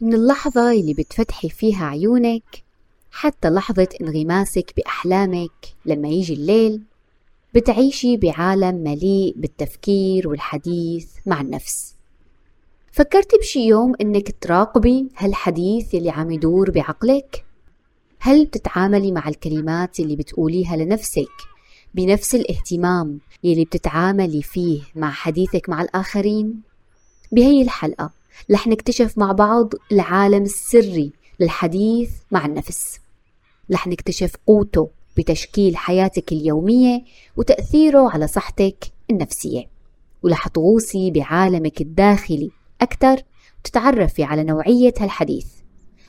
من اللحظة اللي بتفتحي فيها عيونك حتى لحظة انغماسك بأحلامك لما يجي الليل بتعيشي بعالم مليء بالتفكير والحديث مع النفس فكرتي بشي يوم إنك تراقبي هالحديث اللي عم يدور بعقلك؟ هل بتتعاملي مع الكلمات اللي بتقوليها لنفسك بنفس الاهتمام يلي بتتعاملي فيه مع حديثك مع الآخرين؟ بهي الحلقة رح نكتشف مع بعض العالم السري للحديث مع النفس. رح نكتشف قوته بتشكيل حياتك اليومية وتأثيره على صحتك النفسية. ورح تغوصي بعالمك الداخلي أكثر وتتعرفي على نوعية هالحديث.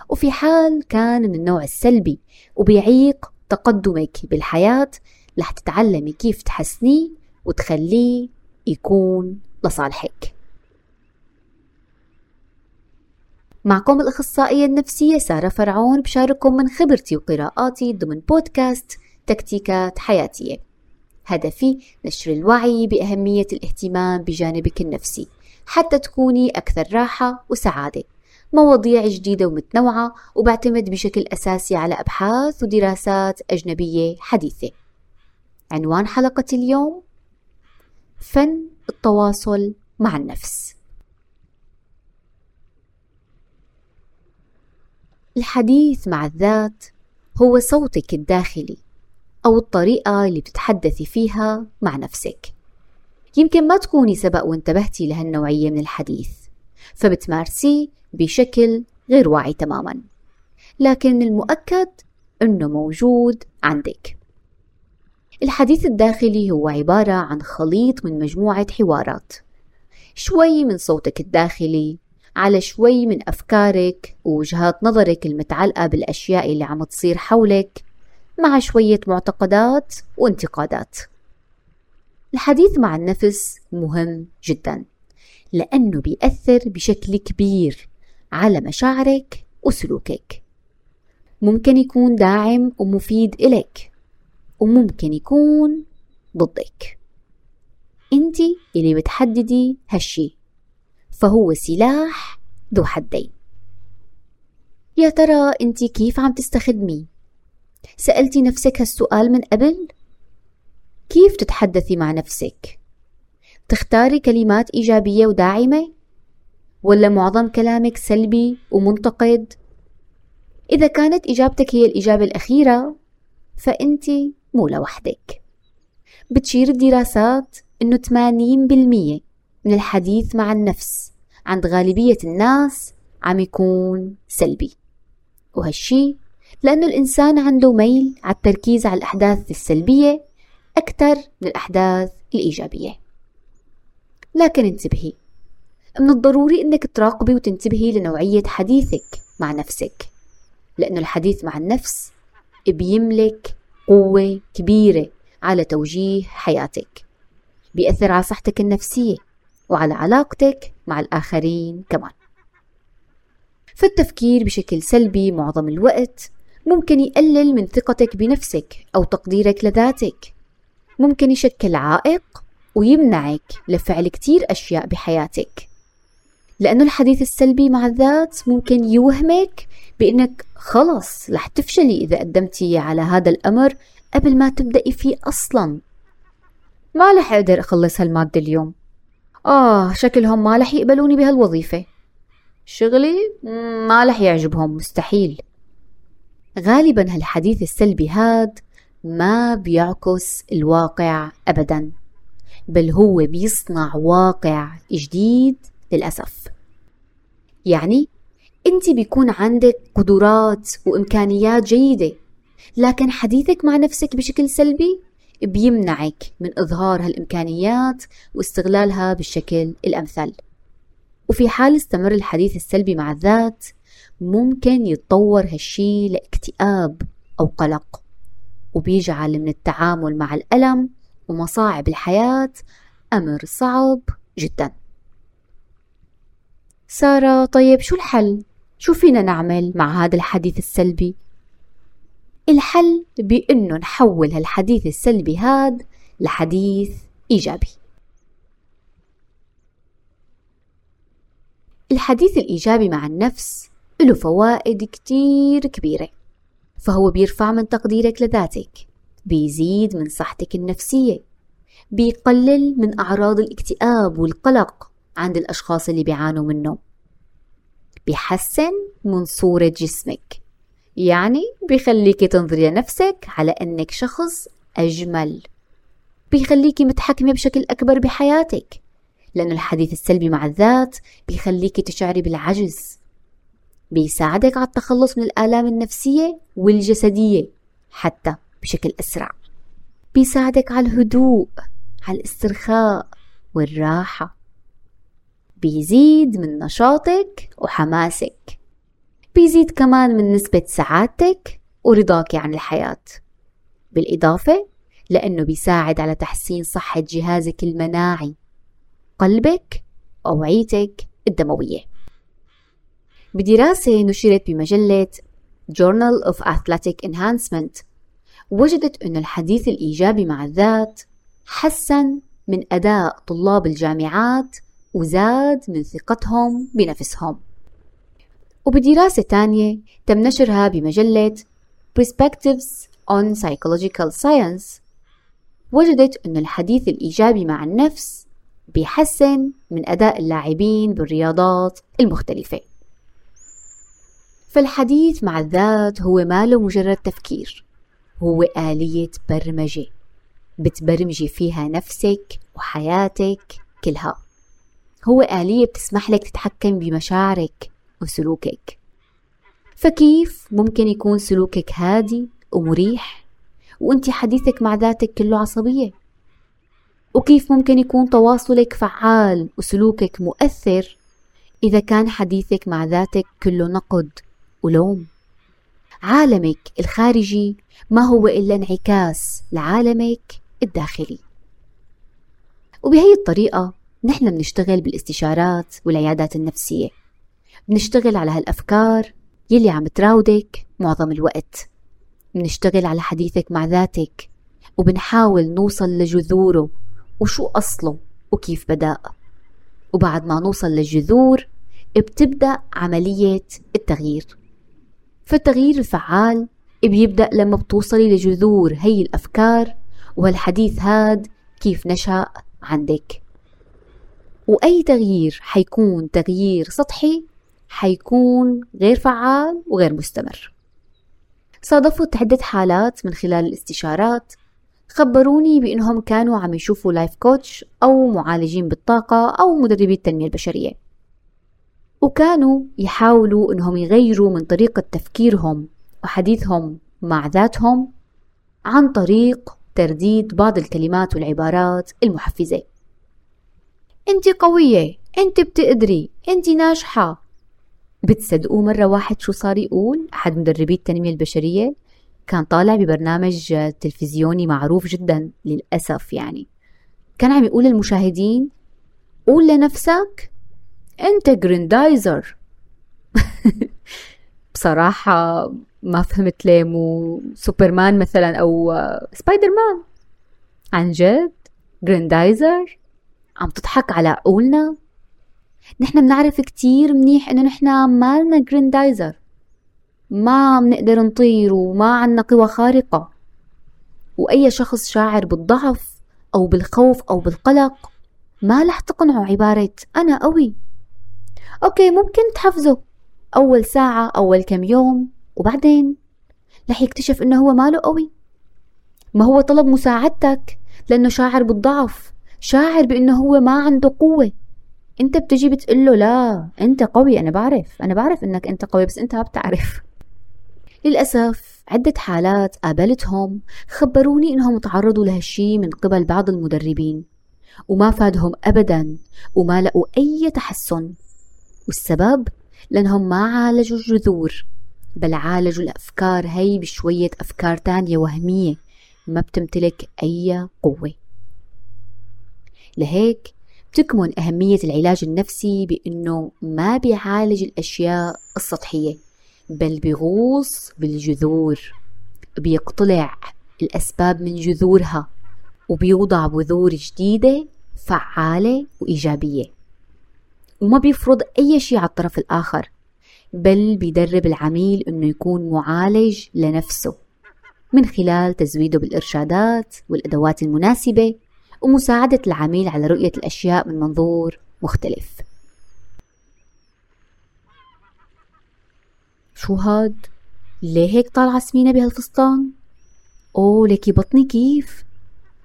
وفي حال كان من النوع السلبي وبيعيق تقدمك بالحياة رح تتعلمي كيف تحسنيه وتخليه يكون لصالحك. معكم الأخصائية النفسية سارة فرعون بشارككم من خبرتي وقراءاتي ضمن بودكاست تكتيكات حياتية. هدفي نشر الوعي بأهمية الاهتمام بجانبك النفسي حتى تكوني أكثر راحة وسعادة. مواضيع جديدة ومتنوعة وبعتمد بشكل أساسي على أبحاث ودراسات أجنبية حديثة. عنوان حلقة اليوم فن التواصل مع النفس. الحديث مع الذات هو صوتك الداخلي أو الطريقة اللي بتتحدثي فيها مع نفسك. يمكن ما تكوني سبق وانتبهتي لهالنوعية من الحديث فبتمارسيه بشكل غير واعي تماما. لكن المؤكد أنه موجود عندك. الحديث الداخلي هو عبارة عن خليط من مجموعة حوارات. شوي من صوتك الداخلي على شوي من أفكارك ووجهات نظرك المتعلقة بالأشياء اللي عم تصير حولك مع شوية معتقدات وانتقادات. الحديث مع النفس مهم جدا لأنه بيأثر بشكل كبير على مشاعرك وسلوكك. ممكن يكون داعم ومفيد إلك وممكن يكون ضدك. انت اللي بتحددي هالشي. فهو سلاح ذو حدين يا ترى أنت كيف عم تستخدميه سألتي نفسك هالسؤال من قبل؟ كيف تتحدثي مع نفسك؟ تختاري كلمات إيجابية وداعمة؟ ولا معظم كلامك سلبي ومنتقد؟ إذا كانت إجابتك هي الإجابة الأخيرة فأنت مو لوحدك بتشير الدراسات أنه 80% من الحديث مع النفس عند غالبية الناس عم يكون سلبي. وهالشي لأنه الإنسان عنده ميل على التركيز على الأحداث السلبية أكثر من الأحداث الإيجابية. لكن انتبهي من الضروري أنك تراقبي وتنتبهي لنوعية حديثك مع نفسك لأنه الحديث مع النفس بيملك قوة كبيرة على توجيه حياتك بيأثر على صحتك النفسية. وعلى علاقتك مع الآخرين كمان. فالتفكير بشكل سلبي معظم الوقت ممكن يقلل من ثقتك بنفسك أو تقديرك لذاتك. ممكن يشكل عائق ويمنعك لفعل كتير أشياء بحياتك. لأنه الحديث السلبي مع الذات ممكن يوهمك بأنك خلص رح تفشلي إذا قدمتي على هذا الأمر قبل ما تبدأي فيه أصلا. ما رح أقدر أخلص هالمادة اليوم. آه شكلهم ما رح يقبلوني بهالوظيفة. شغلي ما رح يعجبهم مستحيل. غالبا هالحديث السلبي هاد ما بيعكس الواقع أبدا بل هو بيصنع واقع جديد للأسف. يعني أنت بيكون عندك قدرات وإمكانيات جيدة لكن حديثك مع نفسك بشكل سلبي بيمنعك من إظهار هالإمكانيات واستغلالها بالشكل الأمثل وفي حال استمر الحديث السلبي مع الذات ممكن يتطور هالشي لاكتئاب أو قلق وبيجعل من التعامل مع الألم ومصاعب الحياة أمر صعب جدا سارة طيب شو الحل؟ شو فينا نعمل مع هذا الحديث السلبي؟ الحل بأنه نحول هالحديث السلبي هاد لحديث إيجابي. الحديث الإيجابي مع النفس له فوائد كتير كبيرة فهو بيرفع من تقديرك لذاتك بيزيد من صحتك النفسية بيقلل من أعراض الاكتئاب والقلق عند الأشخاص اللي بيعانوا منه بيحسن من صورة جسمك. يعني بيخليك تنظري لنفسك على أنك شخص أجمل. بيخليك متحكمة بشكل أكبر بحياتك لأن الحديث السلبي مع الذات بيخليك تشعري بالعجز. بيساعدك على التخلص من الآلام النفسية والجسدية حتى بشكل أسرع. بيساعدك على الهدوء على الاسترخاء والراحة. بيزيد من نشاطك وحماسك. بيزيد كمان من نسبة سعادتك ورضاك عن الحياة. بالإضافة لأنه بيساعد على تحسين صحة جهازك المناعي قلبك وأوعيتك الدموية. بدراسة نشرت بمجلة Journal of Athletic Enhancement وجدت أن الحديث الإيجابي مع الذات حسن من أداء طلاب الجامعات وزاد من ثقتهم بنفسهم. وبدراسة تانية تم نشرها بمجلة Perspectives on Psychological Science. وجدت أن الحديث الإيجابي مع النفس بيحسن من أداء اللاعبين بالرياضات المختلفة. فالحديث مع الذات هو ما له مجرد تفكير هو آلية برمجة. بتبرمجي فيها نفسك وحياتك كلها. هو آلية بتسمح لك تتحكم بمشاعرك وسلوكك. فكيف ممكن يكون سلوكك هادي ومريح وأنت حديثك مع ذاتك كله عصبية؟ وكيف ممكن يكون تواصلك فعال وسلوكك مؤثر إذا كان حديثك مع ذاتك كله نقد ولوم؟ عالمك الخارجي ما هو إلا انعكاس لعالمك الداخلي. وبهي الطريقة نحن بنشتغل بالاستشارات والعيادات النفسية. بنشتغل على هالأفكار يلي عم تراودك معظم الوقت. بنشتغل على حديثك مع ذاتك وبنحاول نوصل لجذوره وشو أصله وكيف بدأ. وبعد ما نوصل للجذور بتبدأ عملية التغيير. فالتغيير الفعال بيبدأ لما بتوصلي لجذور هي الأفكار والحديث هاد كيف نشأ عندك. وأي تغيير حيكون تغيير سطحي حيكون غير فعال وغير مستمر. صادفت عدة حالات من خلال الاستشارات. خبروني بأنهم كانوا عم يشوفوا لايف كوتش أو معالجين بالطاقة أو مدربي التنمية البشرية. وكانوا يحاولوا أنهم يغيروا من طريقة تفكيرهم وحديثهم مع ذاتهم عن طريق ترديد بعض الكلمات والعبارات المحفزة. انت قوية انت بتقدري انت ناجحة بتصدقوا مرة واحد شو صار يقول؟ أحد مدربي التنمية البشرية كان طالع ببرنامج تلفزيوني معروف جدا للأسف يعني. كان عم يقول للمشاهدين قول لنفسك أنت جريندايزر. بصراحة ما فهمت ليه مو سوبرمان مثلا أو سبايدر مان عن جد جريندايزر؟ عم تضحك على عقولنا نحن بنعرف كتير منيح إنه نحن مالنا جريندايزر ما بنقدر نطير وما عنا قوى خارقة. وأي شخص شاعر بالضعف أو بالخوف أو بالقلق ما رح تقنعه عبارة أنا قوي. أوكي ممكن تحفزه. أول ساعة أول كم يوم وبعدين رح يكتشف إنه هو ماله قوي. ما هو طلب مساعدتك لأنه شاعر بالضعف. شاعر بأنه هو ما عنده قوة. انت بتجي بتقول له لا انت قوي أنا بعرف أنا بعرف انك انت قوي بس انت ما بتعرف. للأسف عدة حالات قابلتهم خبروني إنهم تعرضوا لهالشي من قبل بعض المدربين وما فادهم أبدا وما لقوا أي تحسن. والسبب؟ لأنهم ما عالجوا الجذور بل عالجوا الأفكار هي بشوية أفكار تانية وهمية ما بتمتلك أي قوة. لهيك بتكمن أهمية العلاج النفسي بأنه ما بيعالج الأشياء السطحية بل بيغوص بالجذور بيقتلع الأسباب من جذورها وبيوضع بذور جديدة فعالة وإيجابية. وما بيفرض أي شيء على الطرف الآخر بل بيدرب العميل إنه يكون معالج لنفسه من خلال تزويده بالإرشادات والأدوات المناسبة ومساعدة العميل على رؤية الأشياء من منظور مختلف شو هاد؟ ليه هيك طالعة سمينة بهالفستان؟ أوه ليكي بطني كيف؟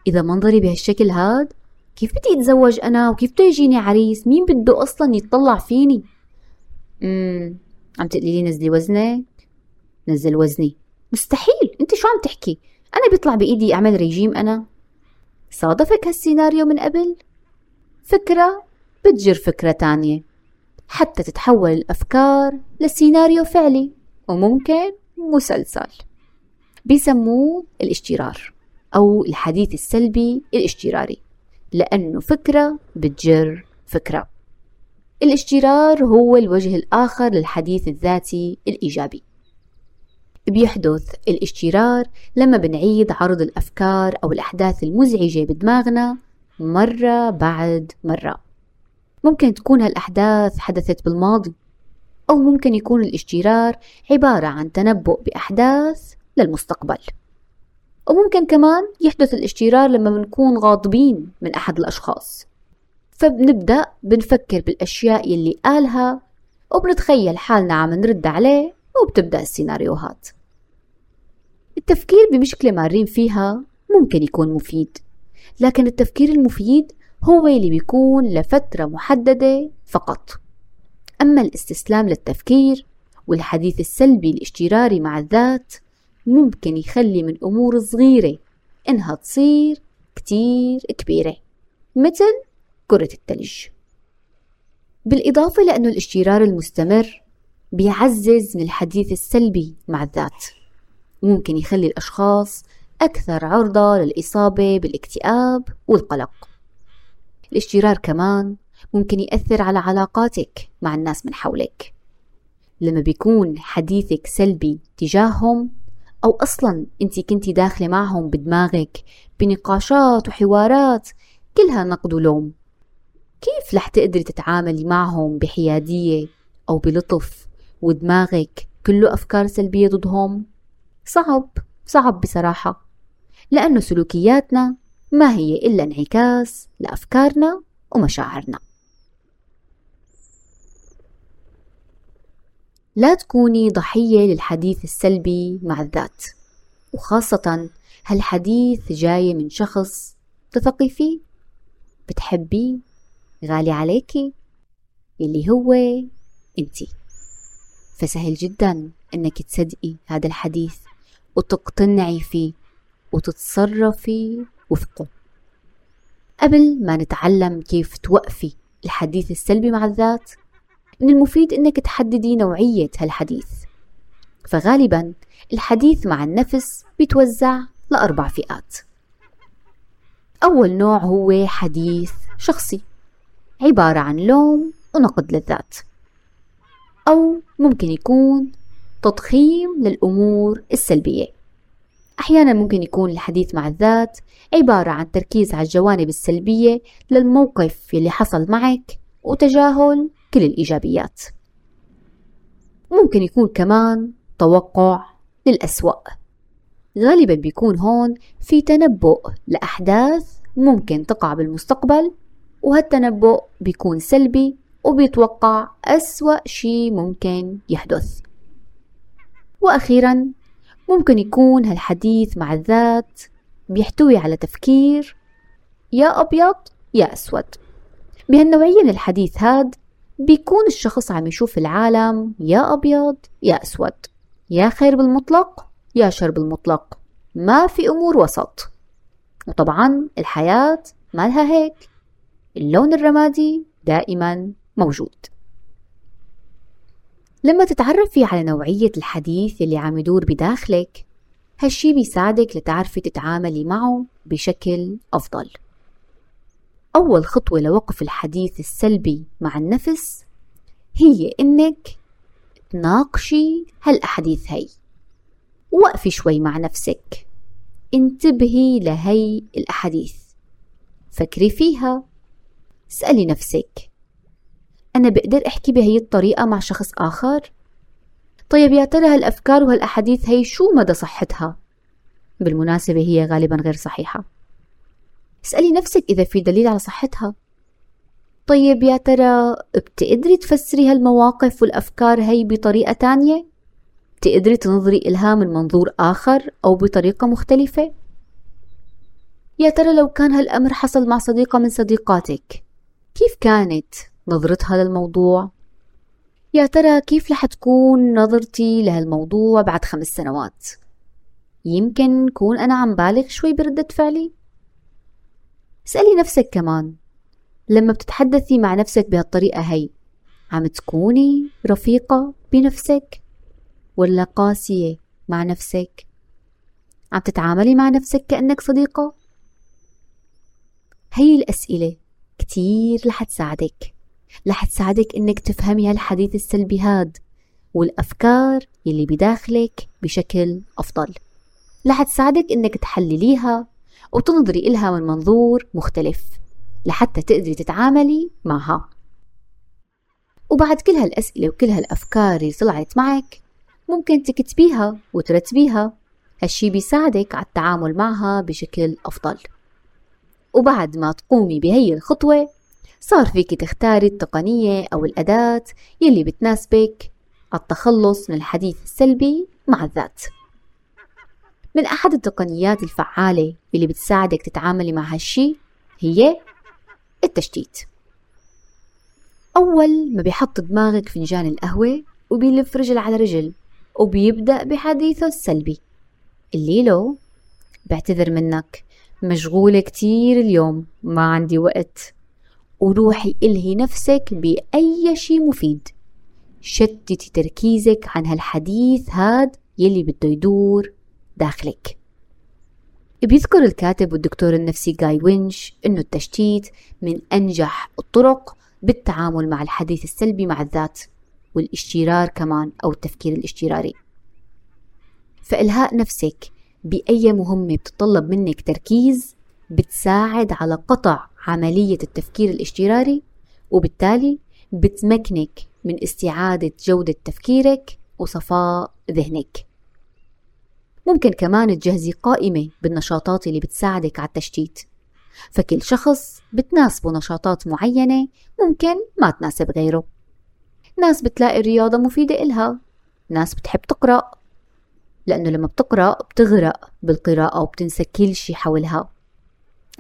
إذا منظري بهالشكل هاد كيف بدي أتزوج أنا وكيف بده يجيني عريس؟ مين بده أصلا يتطلع فيني؟ أمم عم تقولي لي نزلي وزنك؟ نزل وزني مستحيل أنت شو عم تحكي؟ أنا بيطلع بإيدي أعمل ريجيم أنا صادفك هالسيناريو من قبل؟ فكرة بتجر فكرة تانية. حتى تتحول الأفكار لسيناريو فعلي وممكن مسلسل. بيسموه الاشترار أو الحديث السلبي الاشتراري لأنه فكرة بتجر فكرة. الاشترار هو الوجه الآخر للحديث الذاتي الإيجابي. بيحدث الاشترار لما بنعيد عرض الأفكار أو الأحداث المزعجة بدماغنا مرة بعد مرة. ممكن تكون هالأحداث حدثت بالماضي أو ممكن يكون الاشترار عبارة عن تنبؤ بأحداث للمستقبل. وممكن كمان يحدث الاشترار لما بنكون غاضبين من أحد الأشخاص. فبنبدأ بنفكر بالأشياء يلي قالها وبنتخيل حالنا عم نرد عليه وبتبدأ السيناريوهات. التفكير بمشكلة مارين فيها ممكن يكون مفيد. لكن التفكير المفيد هو اللي بيكون لفترة محددة فقط. أما الاستسلام للتفكير والحديث السلبي الاشتراري مع الذات ممكن يخلي من أمور صغيرة إنها تصير كتير كبيرة مثل كرة التلج. بالإضافة لأنه الاشترار المستمر بيعزز من الحديث السلبي مع الذات. ممكن يخلي الأشخاص أكثر عرضة للإصابة بالاكتئاب والقلق الاشترار كمان ممكن يأثر على علاقاتك مع الناس من حولك لما بيكون حديثك سلبي تجاههم أو أصلا أنت كنتي داخلة معهم بدماغك بنقاشات وحوارات كلها نقد ولوم كيف رح تقدري تتعاملي معهم بحيادية أو بلطف ودماغك كله أفكار سلبية ضدهم؟ صعب صعب بصراحة لأنه سلوكياتنا ما هي إلا انعكاس لأفكارنا ومشاعرنا. لا تكوني ضحية للحديث السلبي مع الذات وخاصة هالحديث جاي من شخص تثقي فيه بتحبيه غالي عليكي اللي هو انتي فسهل جدا إنك تصدقي هذا الحديث. وتقتنعي فيه وتتصرفي وفقه. قبل ما نتعلم كيف توقفي الحديث السلبي مع الذات من المفيد إنك تحددي نوعية هالحديث. فغالبا الحديث مع النفس بيتوزع لأربع فئات. أول نوع هو حديث شخصي عبارة عن لوم ونقد للذات أو ممكن يكون تضخيم للأمور السلبية. أحيانا ممكن يكون الحديث مع الذات عبارة عن تركيز على الجوانب السلبية للموقف اللي حصل معك وتجاهل كل الإيجابيات. ممكن يكون كمان توقع للأسوأ. غالبا بيكون هون في تنبؤ لأحداث ممكن تقع بالمستقبل وهالتنبؤ بيكون سلبي وبيتوقع أسوأ شي ممكن يحدث. وأخيرا ممكن يكون هالحديث مع الذات بيحتوي على تفكير يا أبيض يا أسود. بهالنوعية من الحديث هاد بيكون الشخص عم يشوف العالم يا أبيض يا أسود. يا خير بالمطلق يا شر بالمطلق. ما في أمور وسط. وطبعا الحياة مالها هيك. اللون الرمادي دائما موجود. لما تتعرفي على نوعية الحديث اللي عم يدور بداخلك هالشي بيساعدك لتعرفي تتعاملي معه بشكل أفضل. أول خطوة لوقف الحديث السلبي مع النفس هي إنك تناقشي هالأحاديث هي. وقفي شوي مع نفسك. انتبهي لهي الأحاديث. فكري فيها. اسألي نفسك. أنا بقدر أحكي بهي الطريقة مع شخص آخر؟ طيب يا ترى هالأفكار وهالأحاديث هي شو مدى صحتها؟ بالمناسبة هي غالبا غير صحيحة اسألي نفسك إذا في دليل على صحتها طيب يا ترى بتقدري تفسري هالمواقف والأفكار هي بطريقة تانية؟ بتقدري تنظري إلها من منظور آخر أو بطريقة مختلفة؟ يا ترى لو كان هالأمر حصل مع صديقة من صديقاتك كيف كانت نظرتها للموضوع؟ يا ترى كيف رح تكون نظرتي لهالموضوع بعد خمس سنوات؟ يمكن كون أنا عم بالغ شوي بردة فعلي؟ اسألي نفسك كمان لما بتتحدثي مع نفسك بهالطريقة هي عم تكوني رفيقة بنفسك ولا قاسية مع نفسك عم تتعاملي مع نفسك كأنك صديقة هي الأسئلة كتير رح تساعدك رح تساعدك إنك تفهمي هالحديث السلبي هاد والأفكار يلي بداخلك بشكل أفضل. رح تساعدك إنك تحلليها وتنظري إلها من منظور مختلف لحتى تقدري تتعاملي معها. وبعد كل هالأسئلة وكل هالأفكار اللي طلعت معك ممكن تكتبيها وترتبيها. هالشي بيساعدك على التعامل معها بشكل أفضل. وبعد ما تقومي بهي الخطوة صار فيك تختاري التقنية أو الأداة يلي بتناسبك التخلص من الحديث السلبي مع الذات. من أحد التقنيات الفعالة اللي بتساعدك تتعاملي مع هالشي هي التشتيت. أول ما بيحط دماغك فنجان القهوة وبيلف رجل على رجل وبيبدأ بحديثه السلبي. اللي له بعتذر منك مشغولة كتير اليوم ما عندي وقت. وروحي إلهي نفسك بأي شي مفيد. شتتي تركيزك عن هالحديث هاد يلي بده يدور داخلك. بيذكر الكاتب والدكتور النفسي جاي وينش إنه التشتيت من أنجح الطرق بالتعامل مع الحديث السلبي مع الذات والاشترار كمان أو التفكير الاشتراري. فإلهاء نفسك بأي مهمة بتطلب منك تركيز بتساعد على قطع عملية التفكير الاشتراري وبالتالي بتمكنك من استعادة جودة تفكيرك وصفاء ذهنك. ممكن كمان تجهزي قائمة بالنشاطات اللي بتساعدك على التشتيت. فكل شخص بتناسبه نشاطات معينة ممكن ما تناسب غيره. ناس بتلاقي الرياضة مفيدة إلها ناس بتحب تقرأ لأنه لما بتقرأ بتغرق بالقراءة وبتنسى كل شي حولها.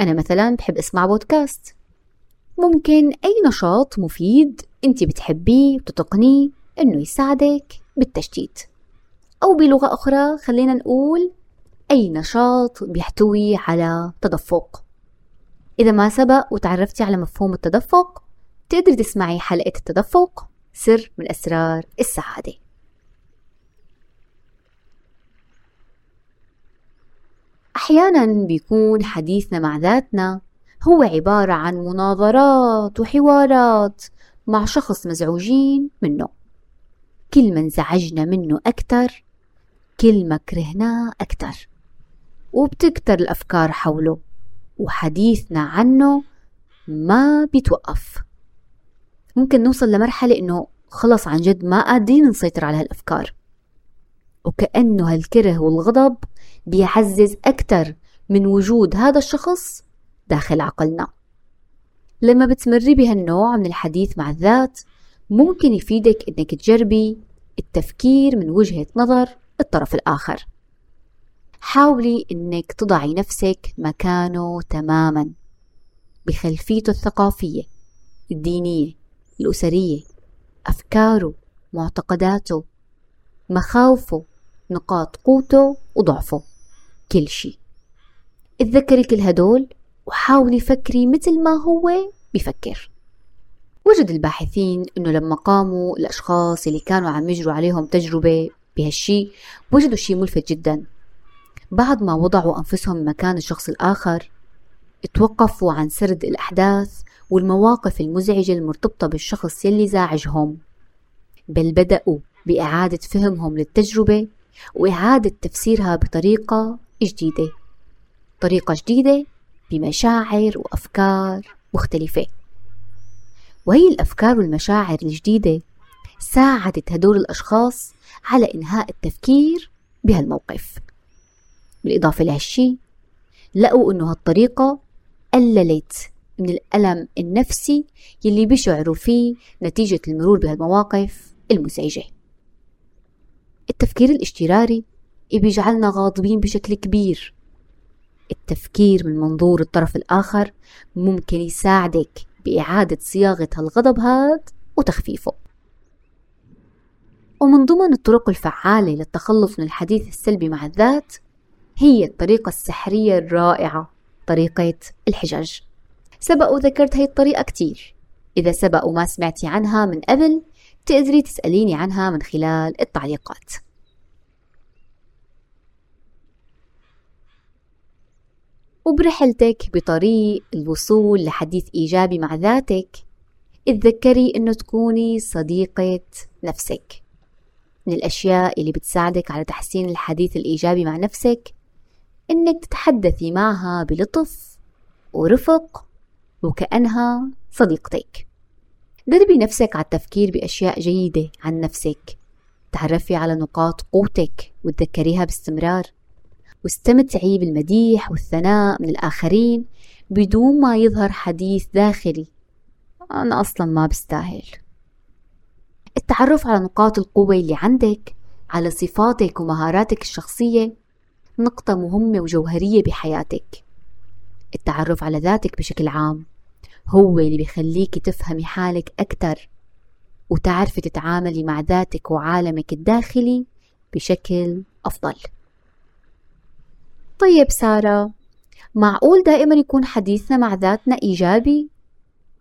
أنا مثلا بحب أسمع بودكاست. ممكن أي نشاط مفيد أنت بتحبيه وتتقنيه إنه يساعدك بالتشتيت. أو بلغة أخرى خلينا نقول أي نشاط بيحتوي على تدفق. إذا ما سبق وتعرفتي على مفهوم التدفق تقدري تسمعي حلقة التدفق سر من أسرار السعادة. أحيانا بيكون حديثنا مع ذاتنا هو عبارة عن مناظرات وحوارات مع شخص مزعوجين منه. كل ما انزعجنا منه أكثر كل ما كرهناه أكتر وبتكتر الأفكار حوله وحديثنا عنه ما بيتوقف. ممكن نوصل لمرحلة إنه خلص عن جد ما قادرين نسيطر على هالأفكار. وكأنه هالكره والغضب بيعزز أكتر من وجود هذا الشخص داخل عقلنا. لما بتمري بهالنوع من الحديث مع الذات ممكن يفيدك إنك تجربي التفكير من وجهة نظر الطرف الآخر. حاولي إنك تضعي نفسك مكانه تماما بخلفيته الثقافية الدينية الأسرية أفكاره معتقداته مخاوفه نقاط قوته وضعفه. كل شيء اتذكري كل هدول وحاولي فكري مثل ما هو بفكر. وجد الباحثين إنه لما قاموا الأشخاص اللي كانوا عم يجروا عليهم تجربة بهالشي وجدوا شي ملفت جدا. بعد ما وضعوا أنفسهم مكان الشخص الآخر توقفوا عن سرد الأحداث والمواقف المزعجة المرتبطة بالشخص يلي زاعجهم. بل بدأوا بإعادة فهمهم للتجربة وإعادة تفسيرها بطريقة جديدة. طريقة جديدة بمشاعر وأفكار مختلفة. وهي الأفكار والمشاعر الجديدة ساعدت هدول الأشخاص على إنهاء التفكير بهالموقف. بالإضافة لهالشي لقوا إنه هالطريقة قللت من الألم النفسي يلي بيشعروا فيه نتيجة المرور بهالمواقف المزعجة. التفكير الاشتراري بيجعلنا غاضبين بشكل كبير. التفكير من منظور الطرف الآخر ممكن يساعدك بإعادة صياغة هالغضب هاد وتخفيفه. ومن ضمن الطرق الفعالة للتخلص من الحديث السلبي مع الذات هي الطريقة السحرية الرائعة طريقة الحجاج. سبق وذكرت هاي الطريقة كتير. إذا سبق وما سمعتي عنها من قبل تقدري تسأليني عنها من خلال التعليقات. وبرحلتك بطريق الوصول لحديث إيجابي مع ذاتك اتذكري إنه تكوني صديقة نفسك. من الأشياء اللي بتساعدك على تحسين الحديث الإيجابي مع نفسك إنك تتحدثي معها بلطف ورفق وكأنها صديقتك. دربي نفسك على التفكير بأشياء جيدة عن نفسك. تعرفي على نقاط قوتك وتذكريها باستمرار. واستمتعي بالمديح والثناء من الآخرين بدون ما يظهر حديث داخلي. أنا أصلا ما بستاهل. التعرف على نقاط القوة اللي عندك على صفاتك ومهاراتك الشخصية نقطة مهمة وجوهرية بحياتك. التعرف على ذاتك بشكل عام. هو اللي بيخليك تفهمي حالك أكثر وتعرفي تتعاملي مع ذاتك وعالمك الداخلي بشكل أفضل طيب سارة معقول دائما يكون حديثنا مع ذاتنا إيجابي؟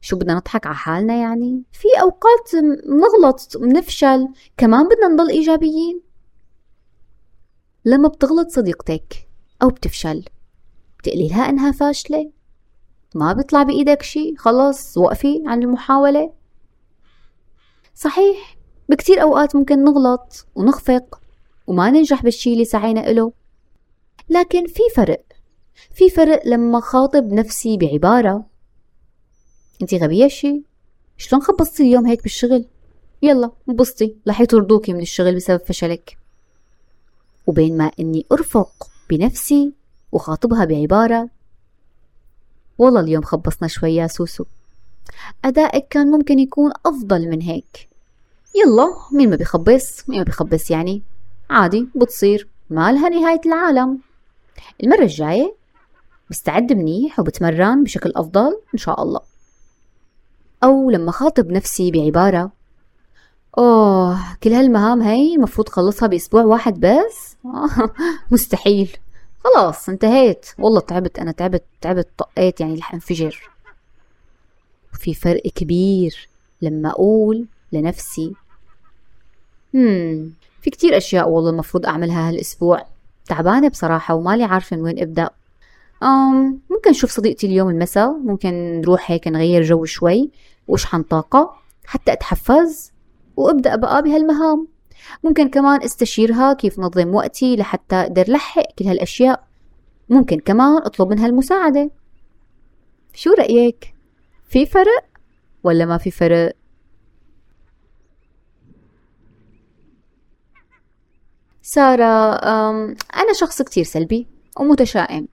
شو بدنا نضحك على حالنا يعني؟ في أوقات نغلط ونفشل كمان بدنا نضل إيجابيين؟ لما بتغلط صديقتك أو بتفشل بتقلي لها إنها فاشلة؟ ما بيطلع بإيدك شي خلص وقفي عن المحاولة. صحيح بكتير أوقات ممكن نغلط ونخفق وما ننجح بالشي اللي سعينا إله. لكن في فرق في فرق لما خاطب نفسي بعبارة. انتي غبية شي؟ شلون خبصتي اليوم هيك بالشغل؟ يلا انبسطي رح يطردوكي من الشغل بسبب فشلك. وبين ما إني أرفق بنفسي وخاطبها بعبارة والله اليوم خبصنا شوي يا سوسو. أدائك كان ممكن يكون أفضل من هيك. يلا مين ما بيخبص؟ مين ما بيخبص يعني؟ عادي بتصير. ما لها نهاية العالم. المرة الجاية بستعد منيح وبتمرن بشكل أفضل إن شاء الله. أو لما خاطب نفسي بعبارة. أوه كل هالمهام هاي المفروض خلصها بأسبوع واحد بس؟ مستحيل. خلاص انتهيت. والله تعبت أنا تعبت تعبت طقيت يعني رح انفجر في فرق كبير لما أقول لنفسي هم في كتير أشياء والله المفروض أعملها هالأسبوع. تعبانة بصراحة ومالي عارفة من وين أبدأ. أم ممكن نشوف صديقتي اليوم المساء. ممكن نروح هيك نغير جو شوي. واشحن طاقة حتى أتحفز وأبدأ بقى بهالمهام. ممكن كمان استشيرها كيف نظم وقتي لحتى أقدر لحق كل هالأشياء ممكن كمان أطلب منها المساعدة شو رأيك؟ في فرق ولا ما في فرق؟ سارة أنا شخص كتير سلبي ومتشائم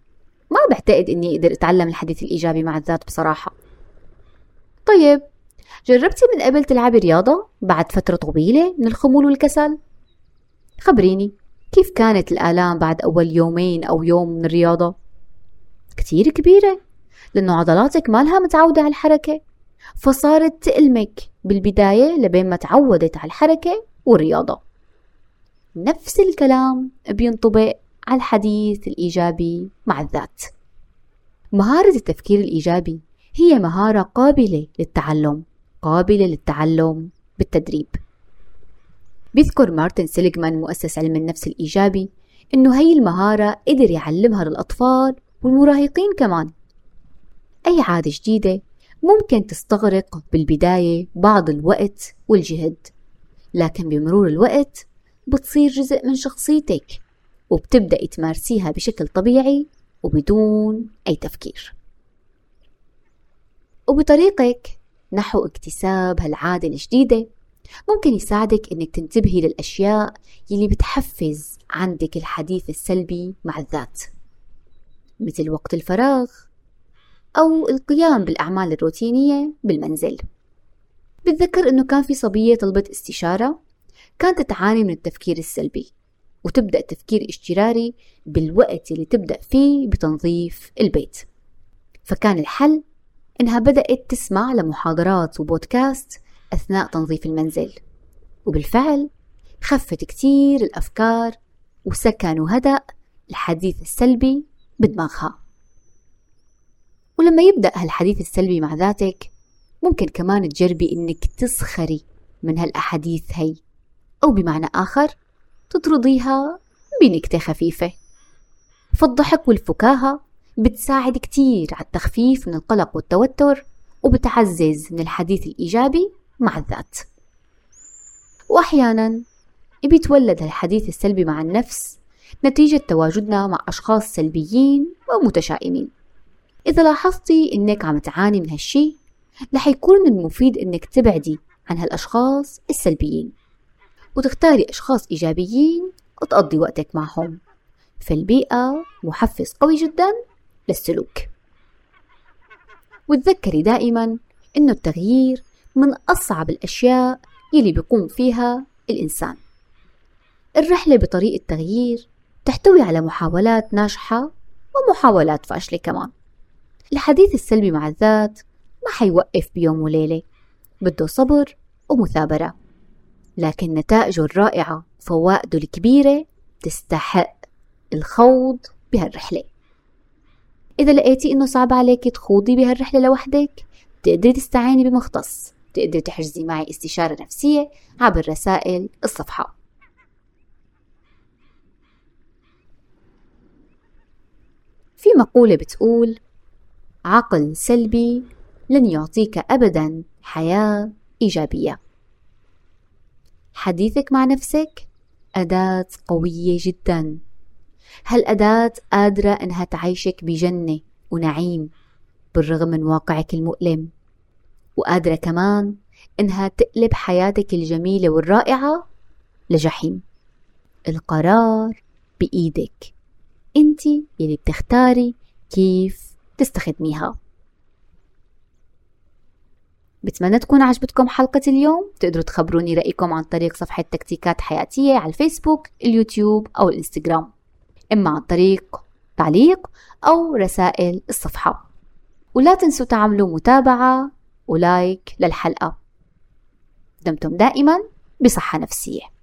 ما بعتقد إني أقدر أتعلم الحديث الإيجابي مع الذات بصراحة طيب جربتي من قبل تلعبي رياضة بعد فترة طويلة من الخمول والكسل؟ خبريني كيف كانت الآلام بعد أول يومين أو يوم من الرياضة؟ كتير كبيرة لأنه عضلاتك مالها متعودة على الحركة فصارت تألمك بالبداية لبين ما تعودت على الحركة والرياضة نفس الكلام بينطبق على الحديث الإيجابي مع الذات مهارة التفكير الإيجابي هي مهارة قابلة للتعلم قابلة للتعلم بالتدريب. بيذكر مارتن سيليغمان مؤسس علم النفس الإيجابي إنه هي المهارة قدر يعلمها للأطفال والمراهقين كمان. أي عادة جديدة ممكن تستغرق بالبداية بعض الوقت والجهد لكن بمرور الوقت بتصير جزء من شخصيتك وبتبدأي تمارسيها بشكل طبيعي وبدون أي تفكير. وبطريقك نحو اكتساب هالعادة الجديدة. ممكن يساعدك إنك تنتبهي للأشياء يلي بتحفز عندك الحديث السلبي مع الذات مثل وقت الفراغ أو القيام بالأعمال الروتينية بالمنزل. بتذكر إنه كان في صبية طلبت استشارة كانت تعاني من التفكير السلبي وتبدأ تفكير اجتراري بالوقت اللي تبدأ فيه بتنظيف البيت. فكان الحل إنها بدأت تسمع لمحاضرات وبودكاست أثناء تنظيف المنزل وبالفعل خفت كتير الأفكار وسكن وهدأ الحديث السلبي بدماغها. ولما يبدأ هالحديث السلبي مع ذاتك ممكن كمان تجربي إنك تسخري من هالأحاديث هي أو بمعنى آخر تطرديها بنكتة خفيفة. فالضحك والفكاهة بتساعد كتير على التخفيف من القلق والتوتر وبتعزز من الحديث الإيجابي مع الذات. وأحيانا بيتولد الحديث السلبي مع النفس نتيجة تواجدنا مع أشخاص سلبيين ومتشائمين. إذا لاحظتي إنك عم تعاني من هالشي رح يكون من المفيد إنك تبعدي عن هالأشخاص السلبيين. وتختاري أشخاص إيجابيين وتقضي وقتك معهم. فالبيئة محفز قوي جدا للسلوك. وتذكري دائما إنه التغيير من أصعب الأشياء يلي بيقوم فيها الإنسان. الرحلة بطريق التغيير تحتوي على محاولات ناجحة ومحاولات فاشلة كمان. الحديث السلبي مع الذات ما حيوقف بيوم وليلة بده صبر ومثابرة. لكن نتائجه الرائعة وفوائده الكبيرة تستحق الخوض بهالرحلة. إذا لقيتي إنه صعب عليك تخوضي بهالرحلة لوحدك تقدري تستعيني بمختص. تقدري تحجزي معي استشارة نفسية عبر رسائل الصفحة. في مقولة بتقول عقل سلبي لن يعطيك أبدا حياة إيجابية. حديثك مع نفسك أداة قوية جدا. هالأداة قادرة إنها تعيشك بجنة ونعيم بالرغم من واقعك المؤلم؟ وقادرة كمان إنها تقلب حياتك الجميلة والرائعة لجحيم. القرار بإيدك. أنت يلي بتختاري كيف تستخدميها. بتمنى تكون عجبتكم حلقة اليوم. تقدروا تخبروني رأيكم عن طريق صفحة تكتيكات حياتية على الفيسبوك اليوتيوب أو الإنستغرام. إما عن طريق تعليق أو رسائل الصفحة. ولا تنسوا تعملوا متابعة ولايك للحلقة. دمتم دائما بصحة نفسية.